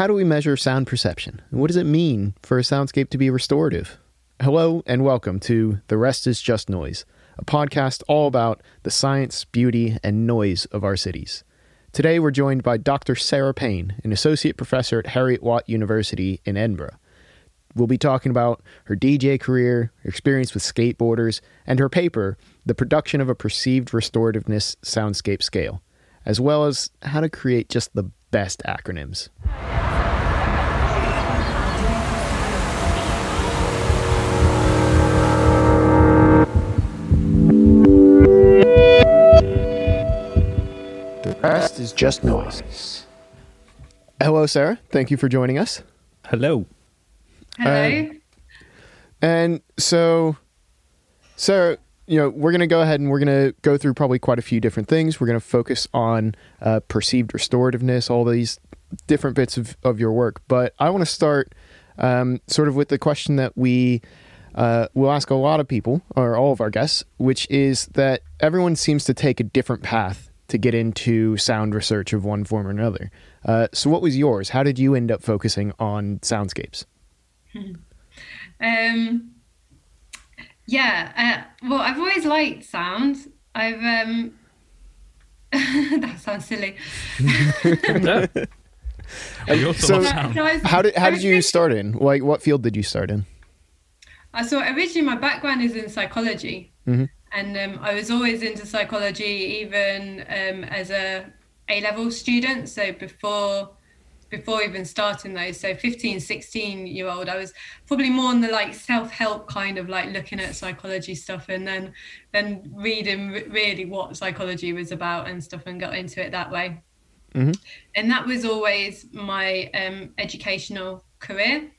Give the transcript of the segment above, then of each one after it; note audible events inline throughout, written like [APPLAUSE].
how do we measure sound perception? And what does it mean for a soundscape to be restorative? Hello and welcome to The Rest is Just Noise, a podcast all about the science, beauty, and noise of our cities. Today we're joined by Dr. Sarah Payne, an associate professor at Heriot-Watt University in Edinburgh. We'll be talking about her DJ career, her experience with skateboarders, and her paper, The Production of a Perceived Restorativeness Soundscape Scale, as well as how to create just the best acronyms. Rest is just noise. Hello, Sarah. Thank you for joining us. Hello. Hello. Uh, And so, Sarah, you know, we're going to go ahead and we're going to go through probably quite a few different things. We're going to focus on uh, perceived restorativeness, all these different bits of, of your work. But I want to start um, sort of with the question that we uh, will ask a lot of people, or all of our guests, which is that everyone seems to take a different path to get into sound research of one form or another. Uh, so, what was yours? How did you end up focusing on soundscapes? [LAUGHS] Um, yeah. Uh, well, I've always liked sound. I've um, [LAUGHS] that sounds silly. [LAUGHS] You also So- sound. I was- How did how did you start in? Like, what field did you start in? Uh, so originally, my background is in psychology, Mhm. And um, I was always into psychology, even um, as a A level student. So before before even starting those so 15 16 year old i was probably more on the like self-help kind of like looking at psychology stuff and then then reading really what psychology was about and stuff and got into it that way Mhm. and that was always my um, educational career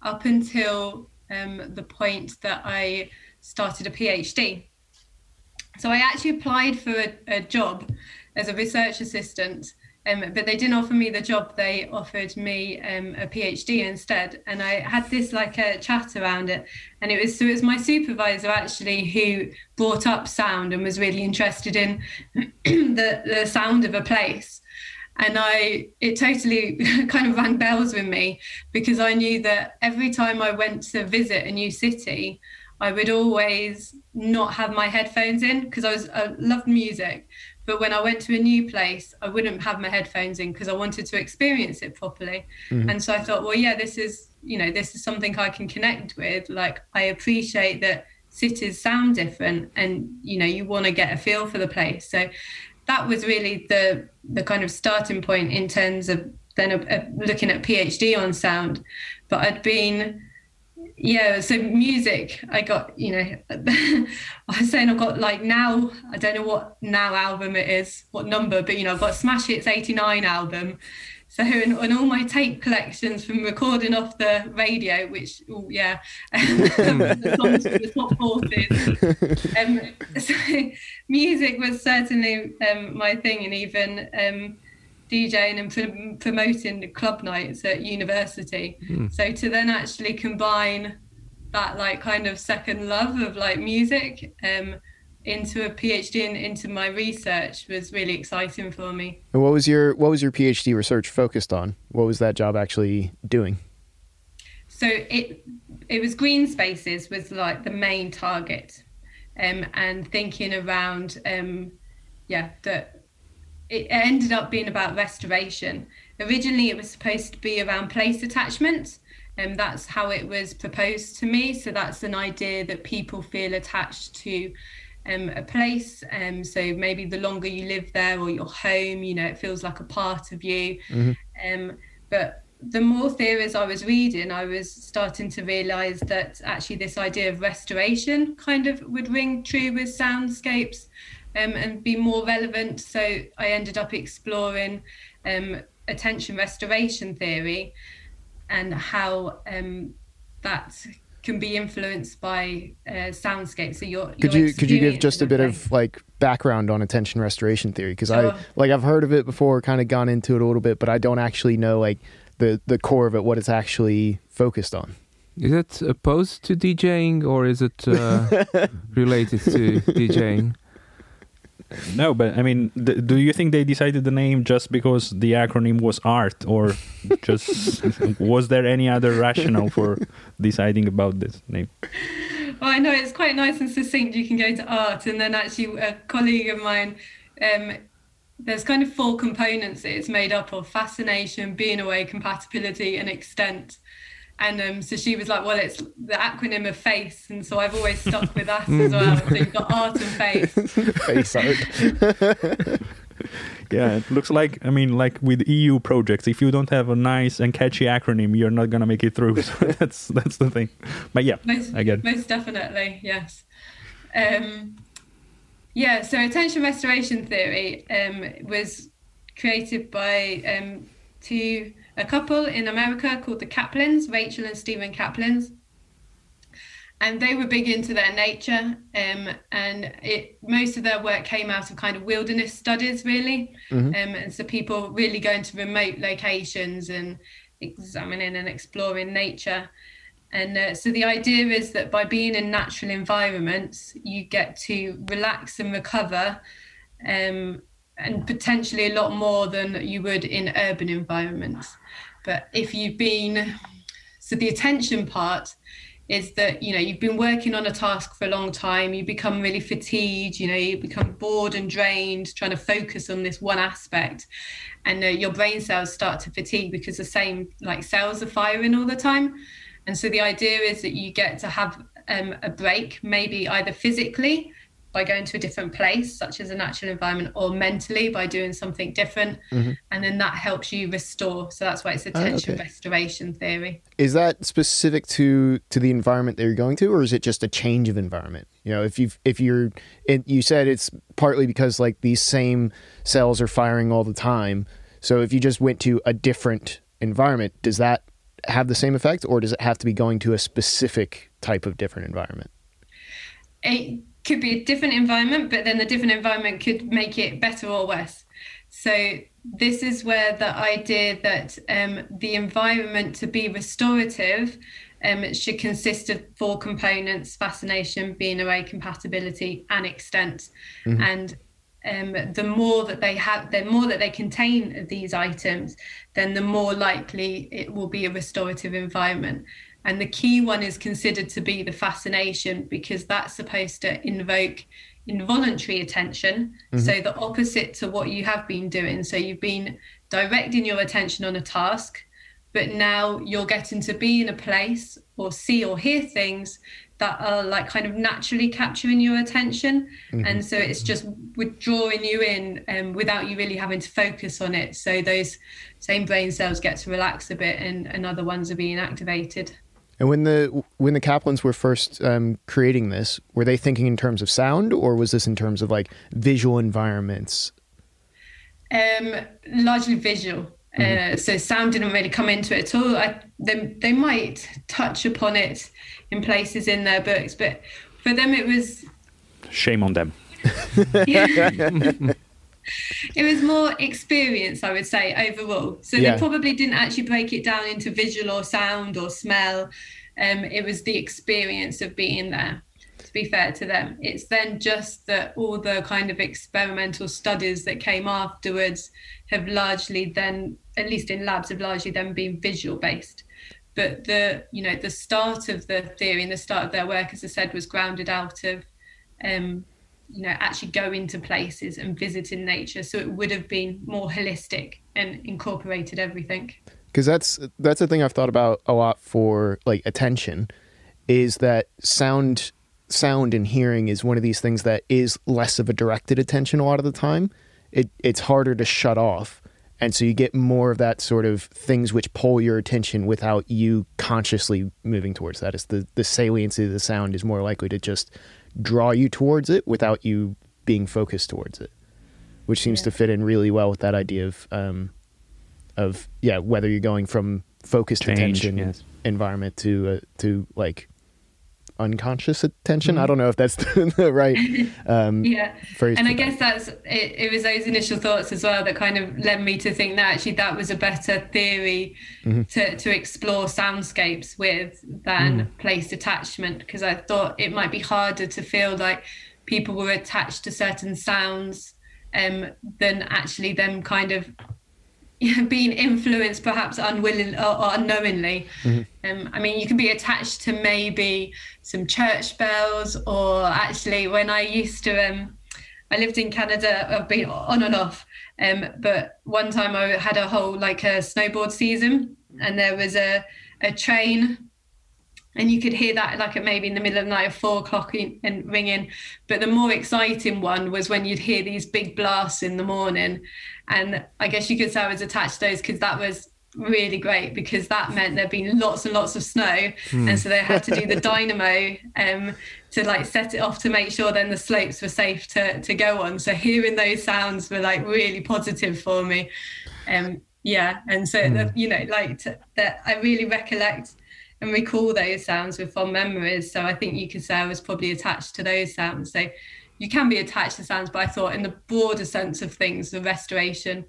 up until um, the point that i started a phd so i actually applied for a, a job as a research assistant um, but they didn't offer me the job. They offered me um, a PhD instead, and I had this like a chat around it. And it was so it was my supervisor actually who brought up sound and was really interested in [CLEARS THROAT] the the sound of a place. And I it totally [LAUGHS] kind of rang bells with me because I knew that every time I went to visit a new city, I would always not have my headphones in because I was I loved music but when I went to a new place, I wouldn't have my headphones in because I wanted to experience it properly. Mhm. And so I thought, well, yeah, this is, you know, this is something I can connect with. Like, I appreciate that cities sound different and, you know, you want to get a feel for the place. So that was really the, the kind of starting point in terms of then uh, uh, looking at PhD on sound. But I'd been, yeah so music i got you know [LAUGHS] i was saying i've got like now i don't know what now album it is what number but you know i've got Smash Hits 89 album. So and, all my tape collections from recording off the radio which oh yeah. [LAUGHS] The songs the top 40s um, [LAUGHS] so music was certainly um, my thing and even um, DJing and pr- promoting the club nights at university. So to then actually combine that like kind of second love of like music um, into a PhD and into my research was really exciting for me. And what was your what was your PhD research focused on? What was that job actually doing? So it it was green spaces was like the main target, um, and thinking around um, yeah that it ended up being about restoration. Originally, it was supposed to be around place attachment, and that's how it was proposed to me. So that's an idea that people feel attached to um, a place. Um, so maybe the longer you live there or your home, you know, it feels like a part of you. Mhm. Um, but the more theories I was reading, I was starting to realize that actually this idea of restoration kind of would ring true with soundscapes um, and be more relevant. So I ended up exploring um, attention restoration theory and how um, that can be influenced by uh, soundscape. So your Could you could you give just a bit of like background on attention restoration theory? Because Sure. I like I've heard of it before, kind of gone into it a little bit, but I don't actually know like the the core of it, what it's actually focused on. Is it opposed to DJing or is it uh, [LAUGHS] related to DJing? No, but I mean, th- do you think they decided the name just because the acronym was ART, or just [LAUGHS] was there any other rationale for deciding about this name? Well, I know it's quite nice and succinct. You can go to art, and then actually, a colleague of mine, um, there's kind of four components that it's made up of fascination, being away, compatibility, and extent. And um, so she was like, well, it's the acronym of FACE. And so I've always stuck with that as well. So you've got art and face. [LAUGHS] Face art. [LAUGHS] Yeah, it looks like I mean, like with EU projects, if you don't have a nice and catchy acronym, you're not gonna make it through. [LAUGHS] So that's that's the thing. But yeah, Most, I get. most definitely, yes. Um, yeah, so attention restoration theory um, was created by um, two a couple in America called the Kaplans, Rachel and Stephen Kaplans. And they were big into their nature, um, and it most of their work came out of kind of wilderness studies, really. Um, and so people really going to remote locations and examining and exploring nature. And uh, so the idea is that by being in natural environments, you get to relax and recover, um, and potentially a lot more than you would in urban environments. But if you've been, so the attention part is that you know you've been working on a task for a long time you become really fatigued you know you become bored and drained trying to focus on this one aspect and uh, your brain cells start to fatigue because the same like cells are firing all the time and so the idea is that you get to have um, a break maybe either physically by going to a different place such as a natural environment or mentally by doing something different mm-hmm. and then that helps you restore so that's why it's attention oh, okay. restoration theory Is that specific to to the environment that you're going to, or is it just a change of environment? You know, if you if you're, it, you said it's partly because like these same cells are firing all the time. So if you just went to a different environment, does that have the same effect, or does it have to be going to a specific type of different environment? it could be a different environment, but then the different environment could make it better or worse. So this is where the idea that um, the environment to be restorative um, should consist of four components: fascination, being away, compatibility, and extent. And um, the more that they have, the more that they contain these items, then the more likely it will be a restorative environment. And the key one is considered to be the fascination because that's supposed to invoke involuntary attention. So the opposite to what you have been doing. So you've been directing your attention on a task, but now you're getting to be in a place or see or hear things that are like kind of naturally capturing your attention. And so it's just withdrawing you in um, without you really having to focus on it. So those same brain cells get to relax a bit and, and other ones are being activated. And when the when the Kaplans were first um, creating this, were they thinking in terms of sound, or was this in terms of like visual environments? Um, largely visual. Uh, so sound didn't really come into it at all. I, they, they might touch upon it in places in their books, but for them it was Shame on them. [LAUGHS] [LAUGHS] [LAUGHS] it was more experience, I would say, overall. So Yeah. they probably didn't actually break it down into visual or sound or smell. Um, it was the experience of being there. To be fair to them, it's then just that all the kind of experimental studies that came afterwards have largely then, at least in labs, have largely then been visual based. But the you know the start of the theory and the start of their work, as I said, was grounded out of um, you know actually going to places and visiting nature so it would have been more holistic and incorporated everything because that's that's the thing I've thought about a lot for like attention is that sound sound and hearing is one of these things that is less of a directed attention a lot of the time. It it's harder to shut off. And so you get more of that sort of things which pull your attention without you consciously moving towards that. It's the, the saliency of the sound is more likely to just draw you towards it without you being focused towards it. Which seems Yeah. to fit in really well with that idea of um, of yeah whether you're going from focused Change, attention yes. environment to uh, to like unconscious attention. Mm-hmm. i don't know if that's [LAUGHS] the, the right um [LAUGHS] yeah. phrase and i guess that's it, it was those initial thoughts as well that kind of led me to think that actually that was a better theory to, to explore soundscapes with than place attachment because i thought it might be harder to feel like people were attached to certain sounds um, than actually them kind of [LAUGHS] being influenced perhaps unwilling or, or unknowingly. Mm-hmm. Um, I mean, you can be attached to maybe some church bells, or actually, when I used to, um, I lived in Canada, I've been on and off. Um, but one time I had a whole like a snowboard season, and there was a a train and you could hear that like at maybe in the middle of the night at four o'clock and ringing. But the more exciting one was when you'd hear these big blasts in the morning. And i guess you could say i was attached to those because that was really great because that meant there'd been lots and lots of snow. Mm. and so they had to do the dynamo um, to like set it off to make sure then the slopes were safe to, to go on. So hearing those sounds were like really positive for me. Um, yeah. And so mm. the, you know like that i really recollect and recall those sounds with fond memories. So I think you could say I was probably attached to those sounds. So you can be attached to sounds, but I thought in the broader sense of things, the restoration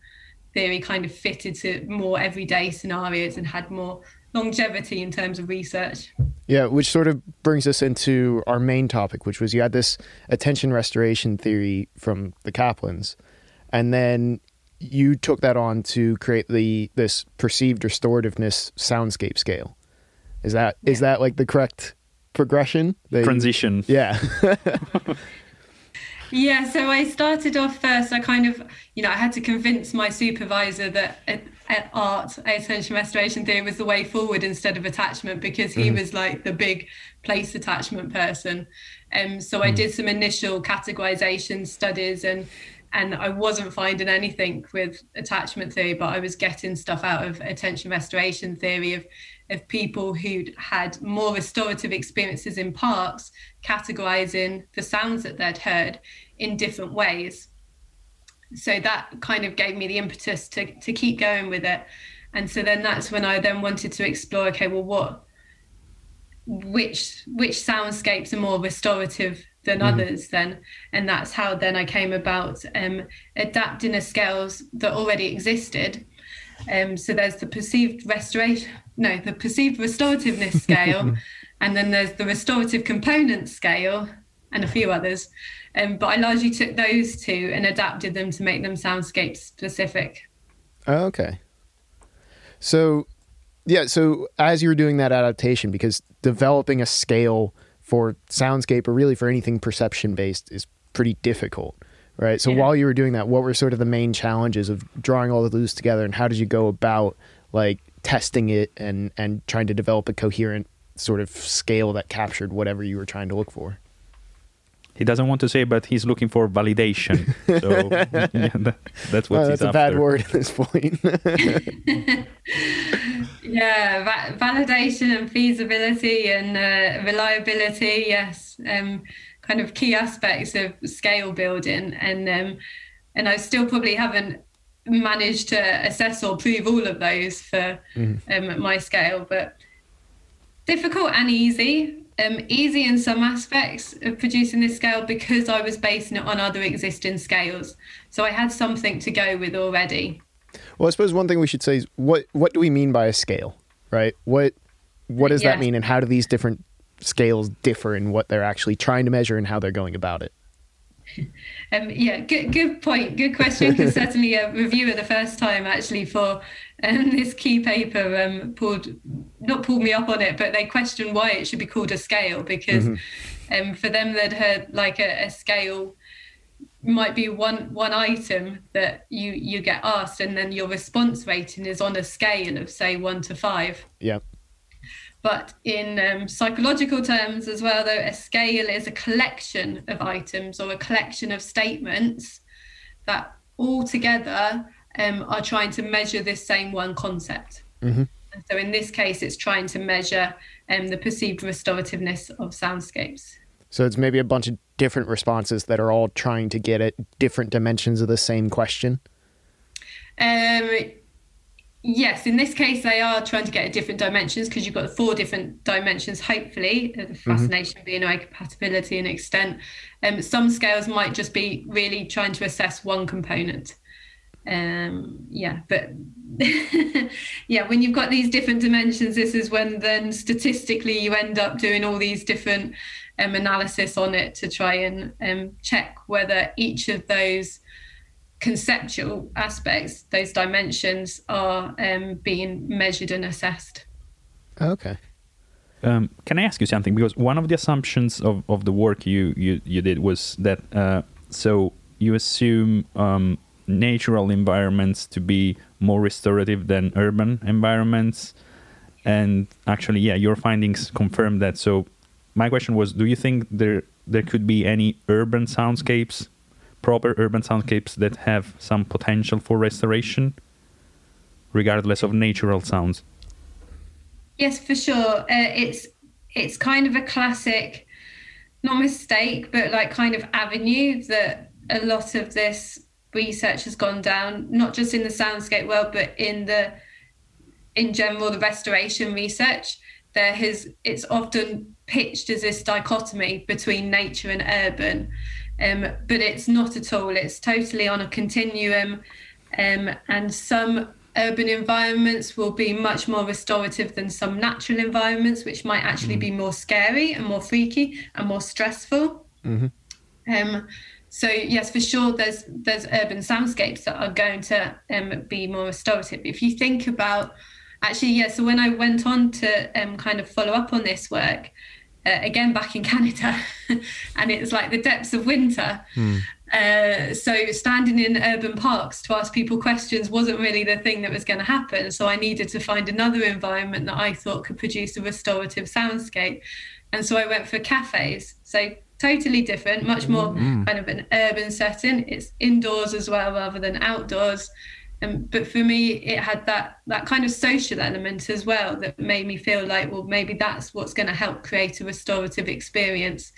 theory kind of fitted to more everyday scenarios and had more longevity in terms of research. Yeah, which sort of brings us into our main topic, which was you had this attention restoration theory from the Kaplans, and then you took that on to create the this perceived restorativeness soundscape scale. Is that yeah. is that like the correct progression? They, Transition. Yeah. [LAUGHS] yeah. So I started off first. I kind of, you know, I had to convince my supervisor that at, at art, attention restoration theory was the way forward instead of attachment because he mm. was like the big place attachment person. Um, so mm. I did some initial categorization studies and and I wasn't finding anything with attachment theory, but I was getting stuff out of attention restoration theory of of people who'd had more restorative experiences in parks, categorizing the sounds that they'd heard in different ways. So that kind of gave me the impetus to, to keep going with it. And so then that's when I then wanted to explore, okay, well, what, which, which soundscapes are more restorative than mm. others then and that's how then i came about um, adapting the scales that already existed um, so there's the perceived restoration, no, the perceived restorativeness scale, [LAUGHS] and then there's the restorative component scale, and a few others. Um, but I largely took those two and adapted them to make them soundscape specific. Oh, okay. So, yeah, so as you were doing that adaptation, because developing a scale for soundscape or really for anything perception based is pretty difficult right? So yeah. while you were doing that, what were sort of the main challenges of drawing all of those together, and how did you go about like testing it and and trying to develop a coherent sort of scale that captured whatever you were trying to look for? He doesn't want to say, but he's looking for validation. So [LAUGHS] yeah, that, that's what well, that's a bad word at this point. [LAUGHS] yeah, va- validation and feasibility and uh, reliability. Yes. Um, kind of key aspects of scale building and um, and I still probably haven't managed to assess or prove all of those for mm. um, my scale but difficult and easy um, easy in some aspects of producing this scale because I was basing it on other existing scales so I had something to go with already well I suppose one thing we should say is what what do we mean by a scale right what what does yeah. that mean and how do these different scales differ in what they're actually trying to measure and how they're going about it? [LAUGHS] Um, yeah, good, good point. Good question. Because [LAUGHS] certainly a reviewer the first time actually for um, this key paper um, pulled not pulled me up on it, but they questioned why it should be called a scale because mm-hmm. um, for them they'd heard like a, a scale might be one one item that you you get asked and then your response rating is on a scale of say one to five yeah but in um, psychological terms as well, though, a scale is a collection of items or a collection of statements that all together um, are trying to measure this same one concept. Mm-hmm. And so in this case, it's trying to measure um, the perceived restorativeness of soundscapes. So it's maybe a bunch of different responses that are all trying to get at different dimensions of the same question. Um, Yes, in this case, they are trying to get at different dimensions because you've got four different dimensions, hopefully, the mm-hmm. fascination, mm-hmm. BNI compatibility, and extent. Um, some scales might just be really trying to assess one component. Um, yeah, but [LAUGHS] yeah, when you've got these different dimensions, this is when then statistically you end up doing all these different um, analysis on it to try and um, check whether each of those conceptual aspects, those dimensions, are um, being measured and assessed. Okay. Um, can I ask you something? Because one of the assumptions of, of the work you, you, you did was that uh, so you assume um, natural environments to be more restorative than urban environments, and actually, yeah, your findings confirm that. So my question was, do you think there there could be any urban soundscapes, proper urban soundscapes that have some potential for restoration, regardless of natural sounds? Yes, for sure. Uh, it's it's kind of a classic, not mistake, but like kind of avenue that a lot of this research has gone down, not just in the soundscape world, but in the in general the restoration research. There has it's often pitched as this dichotomy between nature and urban, um, but it's not at all. It's totally on a continuum, um, and some urban environments will be much more restorative than some natural environments, which might actually be more scary and more freaky and more stressful. Um, so yes, for sure, there's there's urban soundscapes that are going to um, be more restorative. If you think about, actually, yeah. So when I went on to um, kind of follow up on this work, uh, again back in Canada, [LAUGHS] and it's like the depths of winter. Uh, so standing in urban parks to ask people questions wasn't really the thing that was going to happen. So I needed to find another environment that I thought could produce a restorative soundscape, and so I went for cafes. So totally different, much more kind of an urban setting. It's indoors as well rather than outdoors. Um, but for me, it had that that kind of social element as well that made me feel like, well, maybe that's what's going to help create a restorative experience.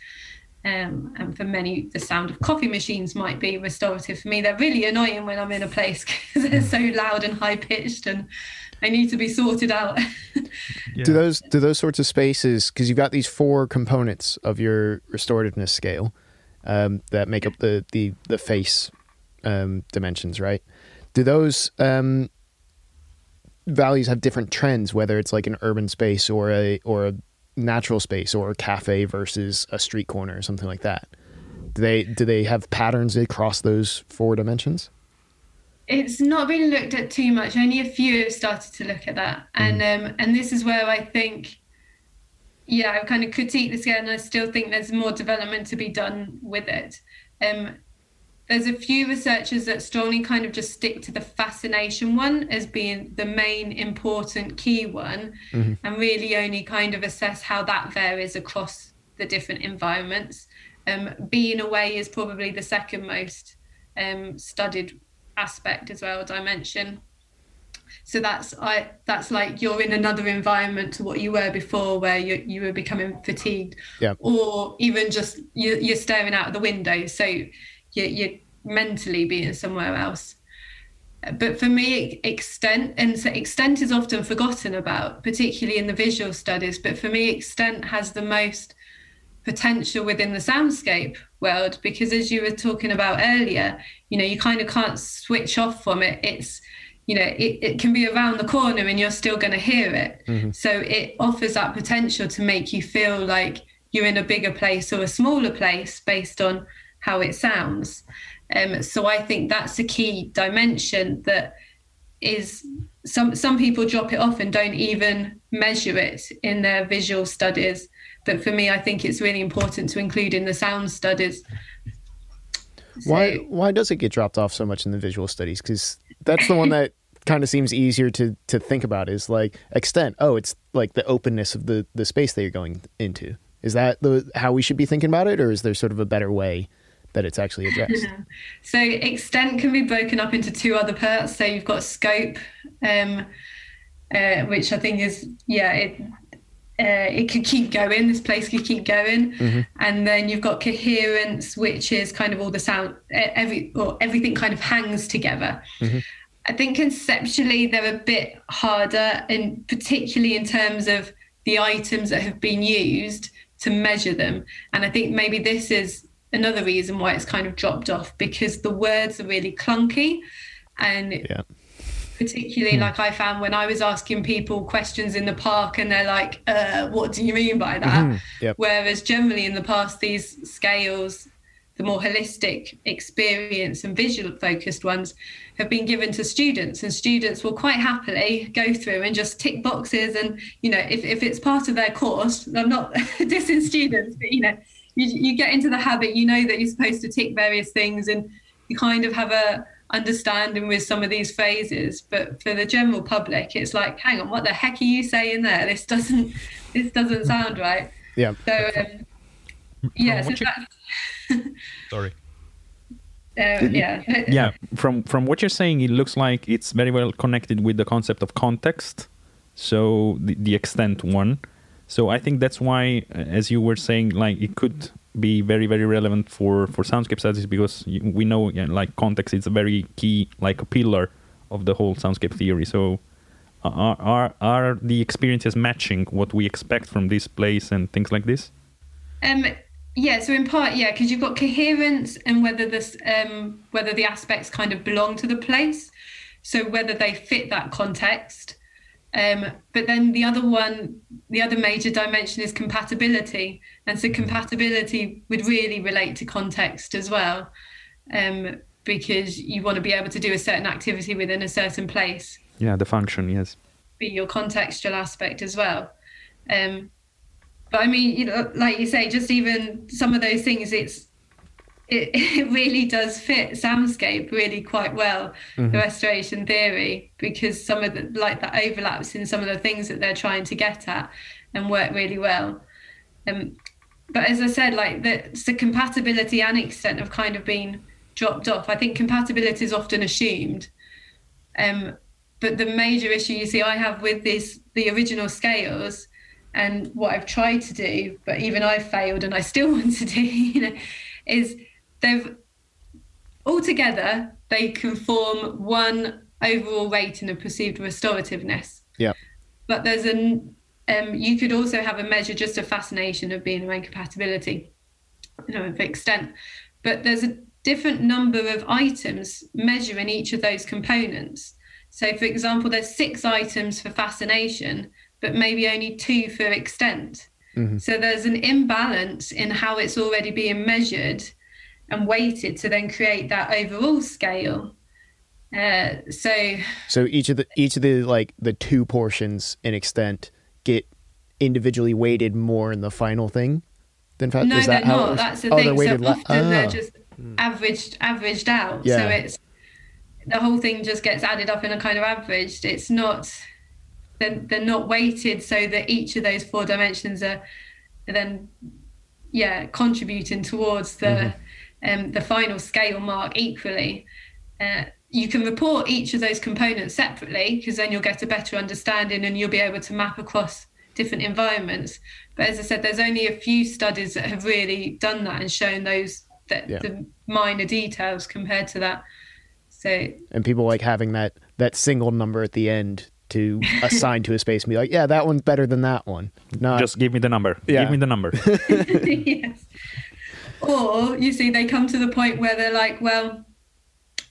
Um, and for many, the sound of coffee machines might be restorative. For me, they're really annoying when I'm in a place [LAUGHS] because they're so loud and high pitched, and I need to be sorted out. [LAUGHS] Do those do those sorts of spaces because you've got these four components of your restorativeness scale um, that make up the the the face um, dimensions, right? Do those um, values have different trends, whether it's like an urban space or a or a natural space or a cafe versus a street corner or something like that? Do they do they have patterns across those four dimensions? it's not been looked at too much. Only a few have started to look at that, and um, and this is where I think, yeah, I've kind of critiqued this again, and I still think there's more development to be done with it. Um, there's a few researchers that strongly kind of just stick to the fascination one as being the main important key one, and really only kind of assess how that varies across the different environments. Um, being away is probably the second most um, studied aspect as well dimension so that's i that's like you're in another environment to what you were before where you, you were becoming fatigued Yeah. or even just you, you're staring out of the window so you, you're mentally being somewhere else. But for me extent and so extent is often forgotten about particularly in the visual studies but for me extent has the most potential within the soundscape world because as you were talking about earlier you know you kind of can't switch off from it. It's you know it, it can be around the corner and you're still going to hear it. Mm-hmm. So it offers that potential to make you feel like you're in a bigger place or a smaller place based on how it sounds um, so i think that's a key dimension that is some some people drop it off and don't even measure it in their visual studies but for me i think it's really important to include in the sound studies Why why does it get dropped off so much in the visual studies? Because that's the one that [LAUGHS] kind of seems easier to to think about. Is like extent. Oh, it's like the openness of the the space that you're going into. Is that the how we should be thinking about it, or is there sort of a better way that it's actually addressed? So extent can be broken up into two other parts. So you've got scope, um, uh, which I think is yeah, it uh, it could keep going. This place could keep going, and then you've got coherence, which is kind of all the sound, every or everything kind of hangs together. I think conceptually they're a bit harder, and particularly in terms of the items that have been used to measure them. And I think maybe this is another reason why it's kind of dropped off because the words are really clunky, and Yeah. particularly like I found when I was asking people questions in the park and they're like, uh, what do you mean by that? Yep. Whereas generally in the past, these scales, the more holistic experience and visual focused ones, have been given to students, and students will quite happily go through and just tick boxes. And you know, if, if it's part of their course, I'm not [LAUGHS] dissing students, but you know, you, you get into the habit, you know that you're supposed to tick various things, and you kind of have a understanding with some of these phrases. But for the general public, it's like, hang on, what the heck are you saying there? This doesn't this doesn't sound right. Yeah. So um, yeah, so you- that's [LAUGHS] Sorry. uh, yeah. yeah from from what you're saying it looks like it's very well connected with the concept of context so the, the extent one so i think that's why uh, as you were saying like it could be very very relevant for for soundscape studies because we know yeah, like context is a very key like a pillar of the whole soundscape theory. So uh, are are are the experiences matching what we expect from this place and things like this? Um, yeah, so in part, yeah, because you've got coherence and whether this, um, whether the aspects kind of belong to the place, so whether they fit that context. Um, but then the other one, the other major dimension is compatibility, and so compatibility would really relate to context as well, um, because you want to be able to do a certain activity within a certain place. Yeah the function yes. Be your contextual aspect as well. Um, but I mean, you know, like you say, just even some of those things, it's it, [LAUGHS] it really does fit soundscape really quite well, the restoration theory, because some of the like that overlaps in some of the things that they're trying to get at and work really well. Um, but as I said, like the, the compatibility and extent have kind of been dropped off. I think compatibility is often assumed. Um, but the major issue you see I have with this the original scales and what I've tried to do, but even I've failed and I still [LAUGHS] want to do, you know, is they've altogether they can form one overall rating of perceived restorativeness. Yeah. But there's an um, you could also have a measure just a fascination of being around compatibility, you know, of extent. But there's a different number of items measuring each of those components. So, for example, there's six items for fascination, but maybe only two for extent. So there's an imbalance in how it's already being measured and weighted to then create that overall scale. Uh, so So each of the each of the like the two portions in extent get individually weighted more in the final thing than fa- no, is that they're how not. That's the oh, thing. they're weighted so la- often they're oh. just averaged averaged out. So it's the whole thing just gets added up in a kind of averaged. It's not they're, they're not weighted so that each of those four dimensions are then yeah contributing towards the Mm-hmm. Um, the final scale mark equally. Uh, you can report each of those components separately because then you'll get a better understanding and you'll be able to map across different environments. But as I said, there's only a few studies that have really done that and shown those that Yeah. the minor details compared to that. So and people like having that that single number at the end to [LAUGHS] assign to a space and be like, yeah, that one's better than that one. Not just give me the number yeah. give me the number [LAUGHS] [LAUGHS] yes. Or you see, they come to the point where they're like, well,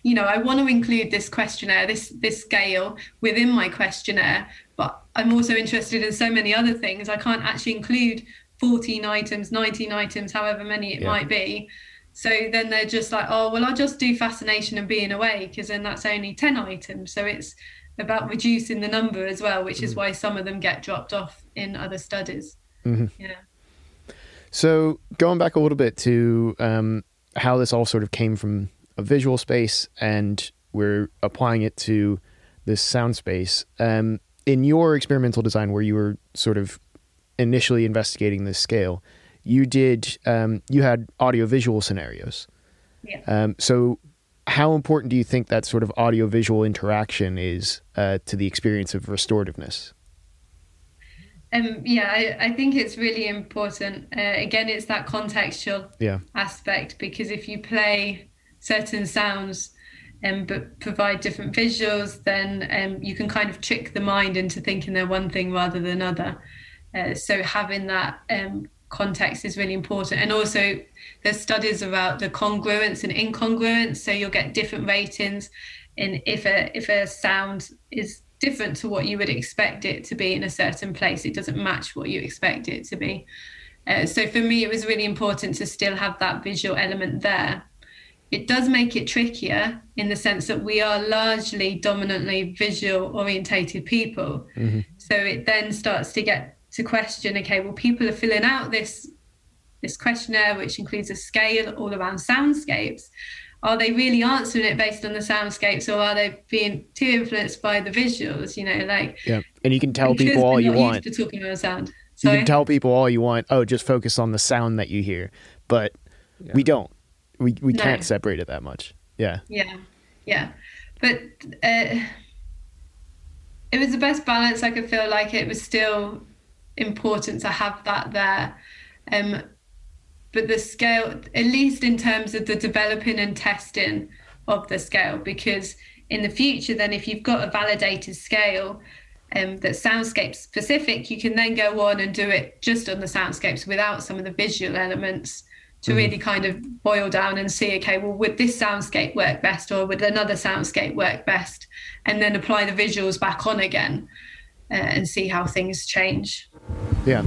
you know, I want to include this questionnaire, this this scale within my questionnaire, but I'm also interested in so many other things. I can't actually include 14 items, 19 items, however many it Yeah. might be. So then they're just like, oh, well, I'll just do fascination and being away because then that's only 10 items. So it's about reducing the number as well, which is mm. why some of them get dropped off in other studies. Mm-hmm. Yeah. So going back a little bit to um, how this all sort of came from a visual space and we're applying it to this sound space. Um, in your experimental design, where you were sort of initially investigating this scale, you did um, you had audiovisual scenarios. Yeah. Um, so how important do you think that sort of audiovisual interaction is uh, to the experience of restorativeness? Um, yeah, I, I think it's really important. Uh, again, it's that contextual Yeah. aspect because if you play certain sounds um, but provide different visuals, then um, you can kind of trick the mind into thinking they're one thing rather than another. Uh, so having that um, context is really important. And also, there's studies about the congruence and incongruence. So you'll get different ratings in if a if a sound is different to what you would expect it to be in a certain place, it doesn't match what you expect it to be. Uh, so for me, it was really important to still have that visual element there. It does make it trickier in the sense that we are largely dominantly visual orientated people. Mm-hmm. So it then starts to get to question okay, well, people are filling out this this questionnaire, which includes a scale all around soundscapes. Are they really answering it based on the soundscapes, or are they being too influenced by the visuals? You know, like yeah, and you can tell people all you want. To talking about sound. You can tell people all you want. Oh, just focus on the sound that you hear, but yeah. we don't. We we no. can't separate it that much. Yeah. Yeah, yeah, but uh, it was the best balance. I could feel like it was still important to have that there. Um, but the scale, at least in terms of the developing and testing of the scale, because in the future, then if you've got a validated scale um, that's soundscape specific, you can then go on and do it just on the soundscapes without some of the visual elements to mm-hmm. really kind of boil down and see, okay, well, would this soundscape work best or would another soundscape work best? And then apply the visuals back on again uh, and see how things change. Yeah.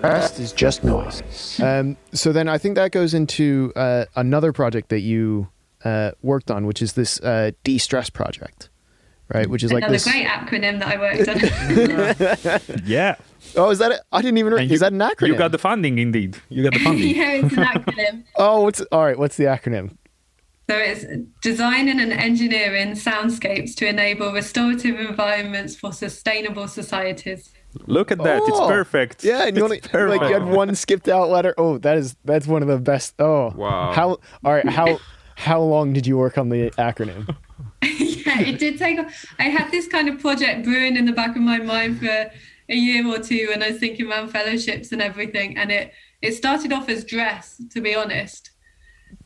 The rest is just noise. Um, so then I think that goes into uh, another project that you uh, worked on, which is this uh, de-stress project, right? Which is Another like this great acronym that I worked on. [LAUGHS] yeah. Oh, is that? It? I didn't even. Re- you, is that an acronym? You got the funding, indeed. You got the funding. [LAUGHS] yeah, it's an acronym. [LAUGHS] oh, what's all right? What's the acronym? So it's designing and engineering soundscapes to enable restorative environments for sustainable societies. Look at that! Oh, it's perfect. Yeah, and you only perfect. like you had one skipped out letter. Oh, that is that's one of the best. Oh, wow! How all right? How how long did you work on the acronym? [LAUGHS] yeah, it did take. I had this kind of project brewing in the back of my mind for a year or two and I was thinking about fellowships and everything, and it it started off as dress, to be honest.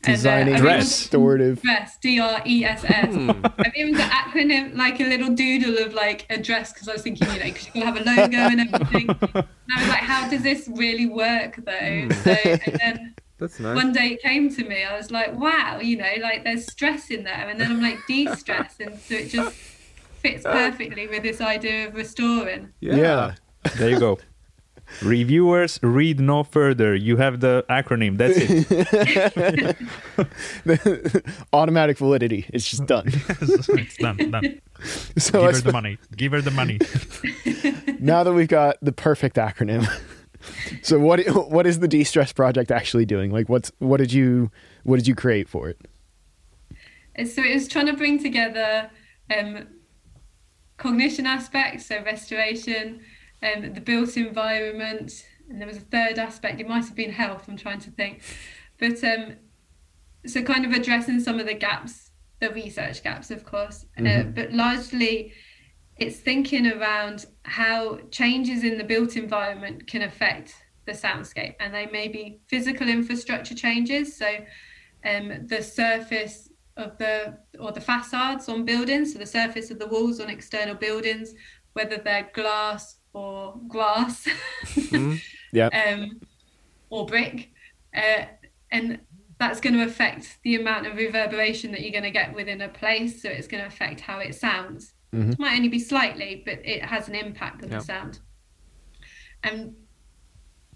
Designing uh, dress, restorative dress, D R E S S. I've even got acronym like a little doodle of like a dress because I was thinking, you know, because you have a logo and everything. and I was like, how does this really work though? Hmm. So and then [LAUGHS] That's nice. One day it came to me, I was like, wow, you know, like there's stress in there. And then I'm like, de stress. And so it just fits [LAUGHS] perfectly with this idea of restoring. Yeah. yeah. There you go. Reviewers, read no further. You have the acronym. That's it. [LAUGHS] Automatic validity. It's just done. [LAUGHS] it's done. Done. So Give her the money. Give her the money. [LAUGHS] now that we've got the perfect acronym so what what is the de-stress project actually doing? Like what's what did you what did you create for it? So it was trying to bring together um, cognition aspects, so restoration, um, the built environment, and there was a third aspect. It might have been health. I'm trying to think, but um, so kind of addressing some of the gaps, the research gaps, of course, uh, mm-hmm. uh, but largely it's thinking around how changes in the built environment can affect the soundscape and they may be physical infrastructure changes so um, the surface of the or the facades on buildings so the surface of the walls on external buildings whether they're glass or grass mm, [LAUGHS] yeah um, or brick uh, and that's going to affect the amount of reverberation that you're going to get within a place so it's going to affect how it sounds Mm-hmm. It might only be slightly, but it has an impact on yep. the sound. And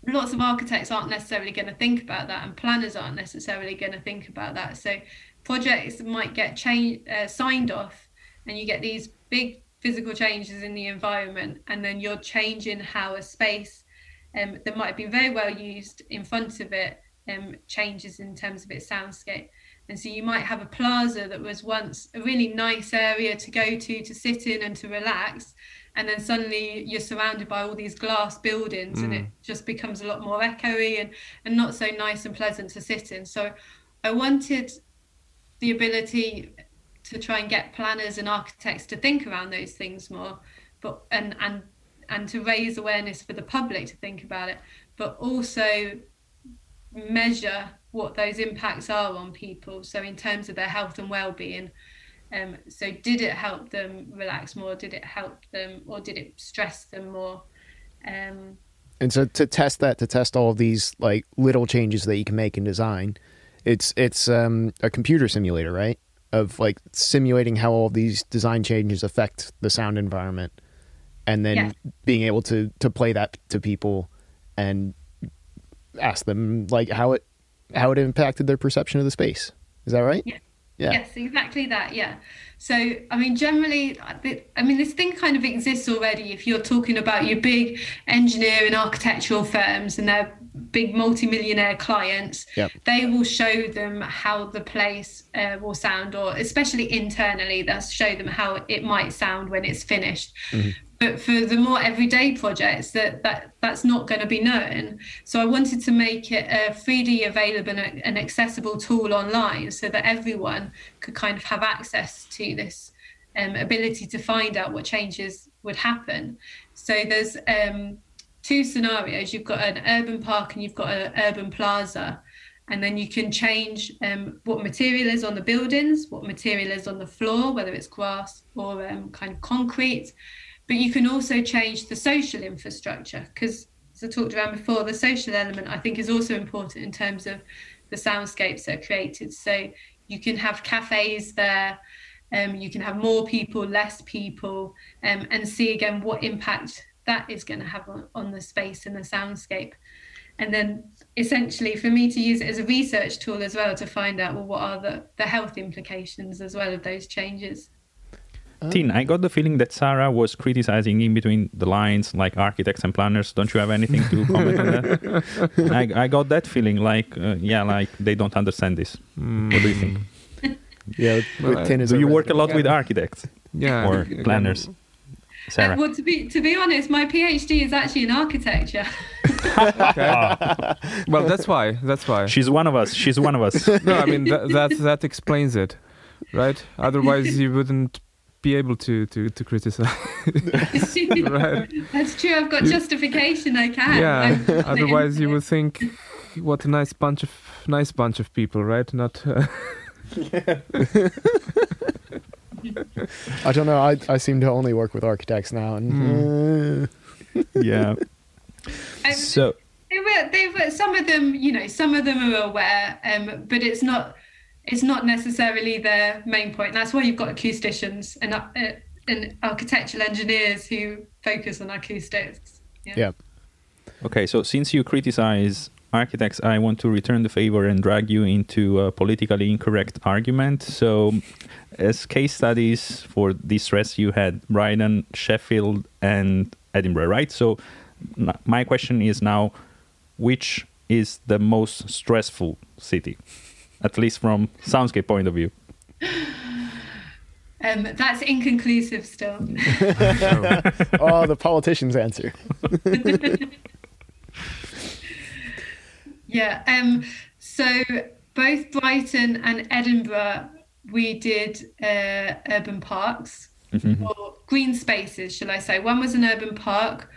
lots of architects aren't necessarily going to think about that, and planners aren't necessarily going to think about that. So projects might get change, uh, signed off, and you get these big physical changes in the environment, and then you're changing how a space um, that might have been very well used in front of it um, changes in terms of its soundscape. And so you might have a plaza that was once a really nice area to go to, to sit in and to relax. And then suddenly you're surrounded by all these glass buildings mm. and it mm. just becomes a lot more echoey and, and not so nice and pleasant to sit in. So I wanted the ability to try and get planners and architects to think around those things more, but and and and to raise awareness for the public to think about it, but also measure what those impacts are on people. So in terms of their health and well-being, um, so did it help them relax more? Did it help them, or did it stress them more? Um, and so to test that, to test all of these like little changes that you can make in design, it's it's um, a computer simulator, right? Of like simulating how all these design changes affect the sound environment, and then Yes. being able to to play that to people and ask them like how it how it impacted their perception of the space. Is that right? Yeah. Yeah. Yes, exactly that. Yeah. So, I mean, generally, I mean, this thing kind of exists already. If you're talking about your big engineering architectural firms and their big multi-millionaire clients, Yep. they will show them how the place uh, will sound, or especially internally, they'll show them how it might sound when it's finished. But for the more everyday projects, that, that that's not going to be known. So I wanted to make it a freely available and an accessible tool online, so that everyone could kind of have access to this um, ability to find out what changes would happen. So there's um, two scenarios. You've got an urban park and you've got an urban plaza. And then you can change um, what material is on the buildings, what material is on the floor, whether it's grass or um, kind of concrete. But you can also change the social infrastructure because, as I talked around before, the social element I think is also important in terms of the soundscapes that are created. So you can have cafes there, um, you can have more people, less people, um, and see again what impact that is going to have on, on the space and the soundscape. And then essentially for me to use it as a research tool as well to find out well what are the, the health implications as well of those changes. Tin, I got the feeling that Sarah was criticizing in between the lines, like architects and planners. Don't you have anything to [LAUGHS] comment on that? I, I got that feeling, like, uh, yeah, like they don't understand this. What do you think? [LAUGHS] Yeah. With, Well, with tin Do you work a lot with architects Yeah. or planners? Uh, Sarah. well, to be to be honest, my PhD is actually in architecture. [LAUGHS] Okay. well, that's why. That's why. She's one of us. She's one of us. [LAUGHS] No, I mean that that, that explains it, right? Otherwise, you wouldn't be able to to to criticize. [LAUGHS] Right. That's true. I've got justification. I can. yeah. I'm- Otherwise, you would think, what a nice bunch of nice bunch of people, right? Not. Uh, I don't know. I, I seem to only work with architects now, and uh, yeah. [LAUGHS] Um, So, They were, they were, some of them, you know, some of them are aware, um, but it's not, it's not necessarily their main point. That's why you've got acousticians and uh, and architectural engineers who focus on acoustics. yeah. okay, so since you criticize architects, I want to return the favor and drag you into a politically incorrect argument. So, as case studies for De-Stress, you had Brighton, Sheffield, and Edinburgh, right? So, my question is now which is the most stressful city, at least from soundscape point of view? [LAUGHS] Um, that's inconclusive still. [LAUGHS] oh, the politician's answer. [LAUGHS] Yeah. Um, so both Brighton and Edinburgh, we did uh, urban parks or green spaces, shall I say? One was an urban park.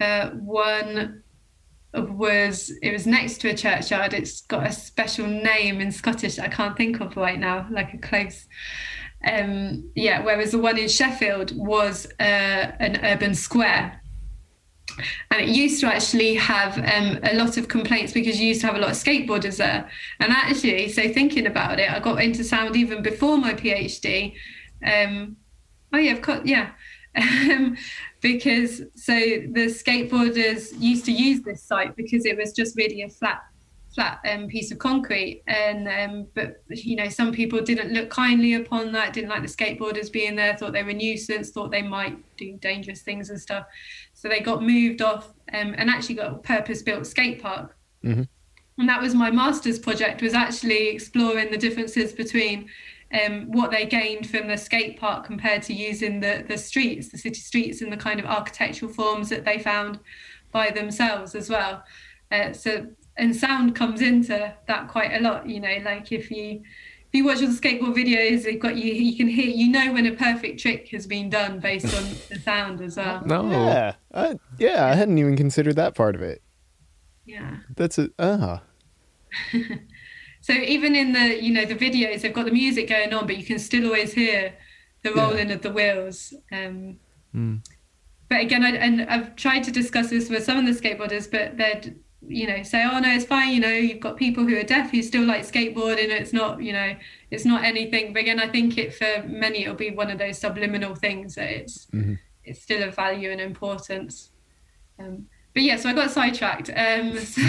Uh, one was it was next to a churchyard. It's got a special name in Scottish I can't think of right now, like a close. Um, yeah. Whereas the one in Sheffield was uh, an urban square and it used to actually have um, a lot of complaints because you used to have a lot of skateboarders there. And actually, so thinking about it, I got into sound even before my PhD. Um, oh yeah, of course, yeah. [LAUGHS] Um, because so the skateboarders used to use this site because it was just really a flat flat um, piece of concrete and um, but you know some people didn't look kindly upon that didn't like the skateboarders being there thought they were nuisance thought they might do dangerous things and stuff so they got moved off um, and actually got a purpose built skate park Mhm. and that was my master's project was actually exploring the differences between um, what they gained from the skate park compared to using the the streets the city streets and the kind of architectural forms that they found by themselves as well uh, so and sound comes into that quite a lot you know like if you you watch all the skateboard videos they've got you you can hear you know when a perfect trick has been done based on [LAUGHS] the sound as well no. Yeah, I, yeah. I hadn't even considered that part of it. yeah That's a ah. [LAUGHS] so even in the you know the videos they've got the music going on but you can still always hear the Yeah. rolling of the wheels um Mm. but again I, and i've tried to discuss this with some of the skateboarders but they'd you know say oh no it's fine you know you've got people who are deaf who still like skateboarding it's not you know it's not anything. But again i think it for many it'll be one of those subliminal things that it's mm-hmm. it's still of value and importance. Um, but yeah so i got sidetracked um, [LAUGHS] so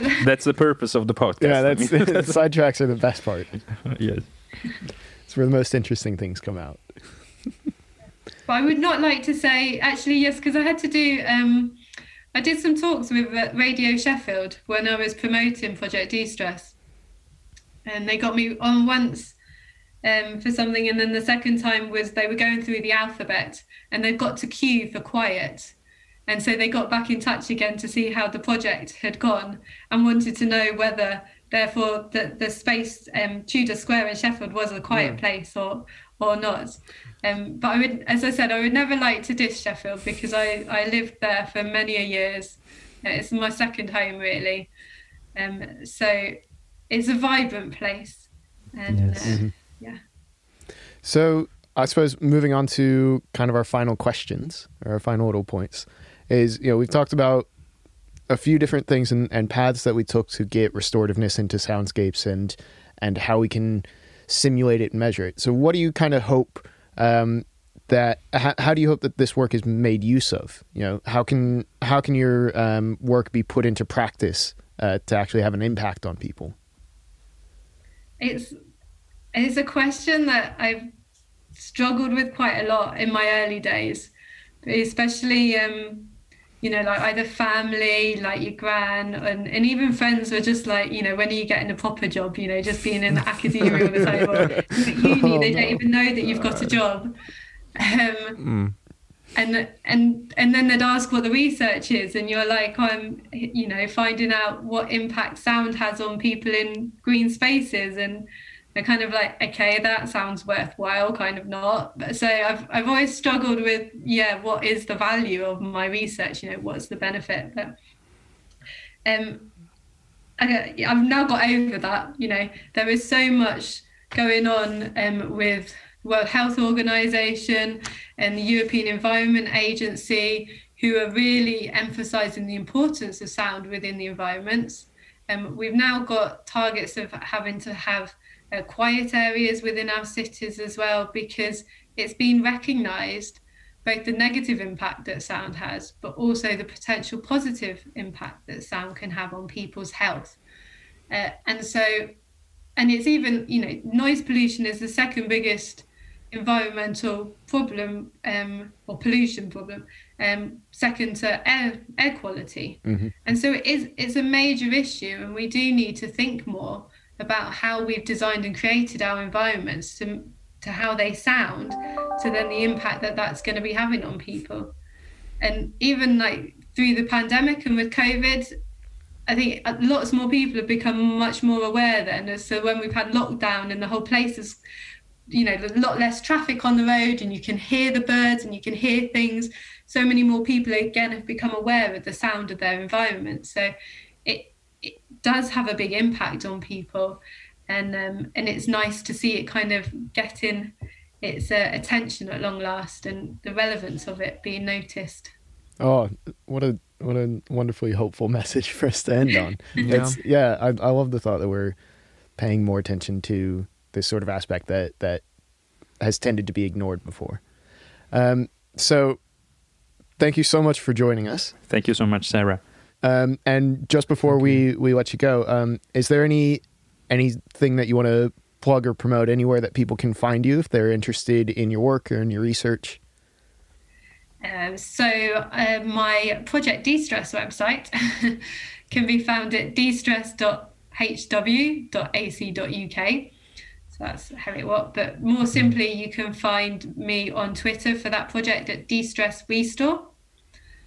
[LAUGHS] that's the purpose of the podcast. Yeah that's [LAUGHS] sidetracks are the best part. Yes. It's where the most interesting things come out. But i would not like to say actually yes because i had to do um, I did some talks with uh, Radio Sheffield when I was promoting Project De-Stress. And they got me on once um, for something. And then the second time was they were going through the alphabet and they've got to Q for quiet. And so they got back in touch again to see how the project had gone and wanted to know whether, therefore, the, the space um, Tudor Square in Sheffield was a quiet yeah. place or, or not. Um, but I would, as I said, I would never like to diss Sheffield because I, I lived there for many a years. It's my second home, really. Um, so it's a vibrant place. And yes. uh, mm-hmm. yeah. So I suppose moving on to kind of our final questions or our final little points is, you know, we've talked about a few different things and, and paths that we took to get restorativeness into soundscapes and and how we can simulate it and measure it. So what do you kind of hope um, that how, how, do you hope that this work is made use of? You know, how can how can your um, work be put into practice uh, to actually have an impact on people? It's it's a question that I've struggled with quite a lot in my early days, especially um, you know, like either family, like your gran, and, and even friends were just like, you know, when are you getting a proper job? You know, just being in academia all the [LAUGHS] time, or [LAUGHS] uni, they don't even know that you've got a job. Um, mm. And and and then they'd ask what the research is, and you're like, I'm, you know, finding out what impact sound has on people in green spaces, and they're kind of like, okay, that sounds worthwhile, kind of not. So I've I've always struggled with, yeah, what is the value of my research? You know, what's the benefit? But um, I, I've now got over that. You know, there is so much going on um, with World Health Organization and the European Environment Agency, who are really emphasizing the importance of sound within the environments. Um, we've now got targets of having to have uh, quiet areas within our cities as well, because it's been recognised both the negative impact that sound has, but also the potential positive impact that sound can have on people's health. Uh, and so, and it's even, you know, noise pollution is the second biggest environmental problem um, or pollution problem, um, second to air air quality. Mm-hmm. And so it is it's a major issue, and we do need to think more about how we've designed and created our environments to, to how they sound to then the impact that that's going to be having on people and even like through the pandemic and with covid i think lots more people have become much more aware then so when we've had lockdown and the whole place is you know a lot less traffic on the road and you can hear the birds and you can hear things so many more people again have become aware of the sound of their environment so it it does have a big impact on people, and um, and it's nice to see it kind of getting its uh, attention at long last and the relevance of it being noticed. Oh, what a what a wonderfully hopeful [LAUGHS] message for us to end on. yeah. It's yeah, I I love the thought that we're paying more attention to this sort of aspect that that has tended to be ignored before. Um, so thank you so much for joining us. Thank you so much, Sarah. Um, and just before we we let you go, um, is there any anything that you want to plug or promote anywhere that people can find you if they're interested in your work or in your research? Uh, so uh, my Project De-Stress website [LAUGHS] can be found at destress.hw.ac.uk. That's how it works. But more simply, you can find me on Twitter for that project at De-Stress Restore.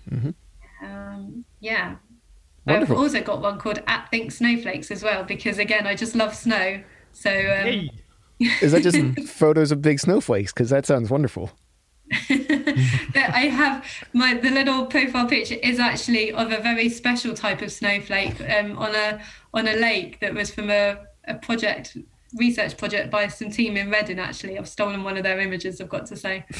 Mm-hmm. Um, yeah. Wonderful. I've also got one called at Think Snowflakes as well because again I just love snow. So um... is that just [LAUGHS] photos of big snowflakes? Because that sounds wonderful. [LAUGHS] I have my the little profile picture is actually of a very special type of snowflake um, on a on a lake that was from a, a project research project by some team in Reading. Actually, I've stolen one of their images. I've got to say, [LAUGHS]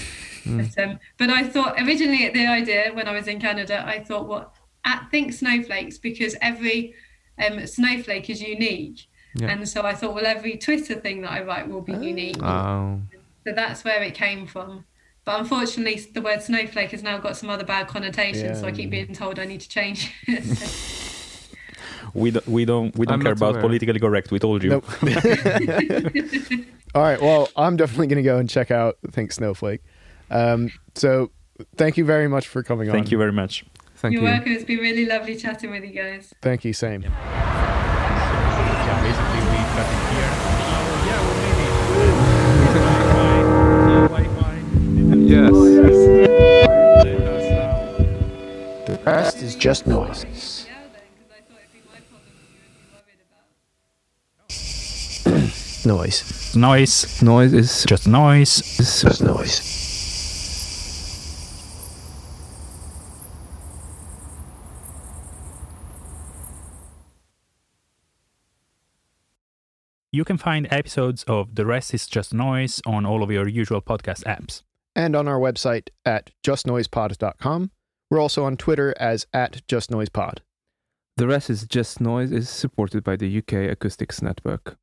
mm. but, um, but I thought originally the idea when I was in Canada, I thought what at Think Snowflakes because every um, snowflake is unique. Yeah. And so I thought, well, every Twitter thing that I write will be unique. Oh. So that's where it came from. But unfortunately, the word snowflake has now got some other bad connotations, so I keep being told I need to change it. [LAUGHS] We don't we don't we don't I'm care about aware. politically correct. We told you. Nope. [LAUGHS] [LAUGHS] All right. Well, I'm definitely going to go and check out Think Snowflake. Um, so thank you very much for coming on. Thank you very much. Thank You're you. welcome. It's been really lovely chatting with you guys. Thank you. Same. Yeah, basically we cut it here. Yes. The rest is just noise. Yeah, then, because I thought it'd be my problem that you would be worried about. Noise. Noise. Noise is Just noise. Just noise. You can find episodes of The Rest is Just Noise on all of your usual podcast apps. And on our website at justnoisepod.com. We're also on Twitter as at justnoisepod. the rest is just noise is supported by the UK Acoustics Network.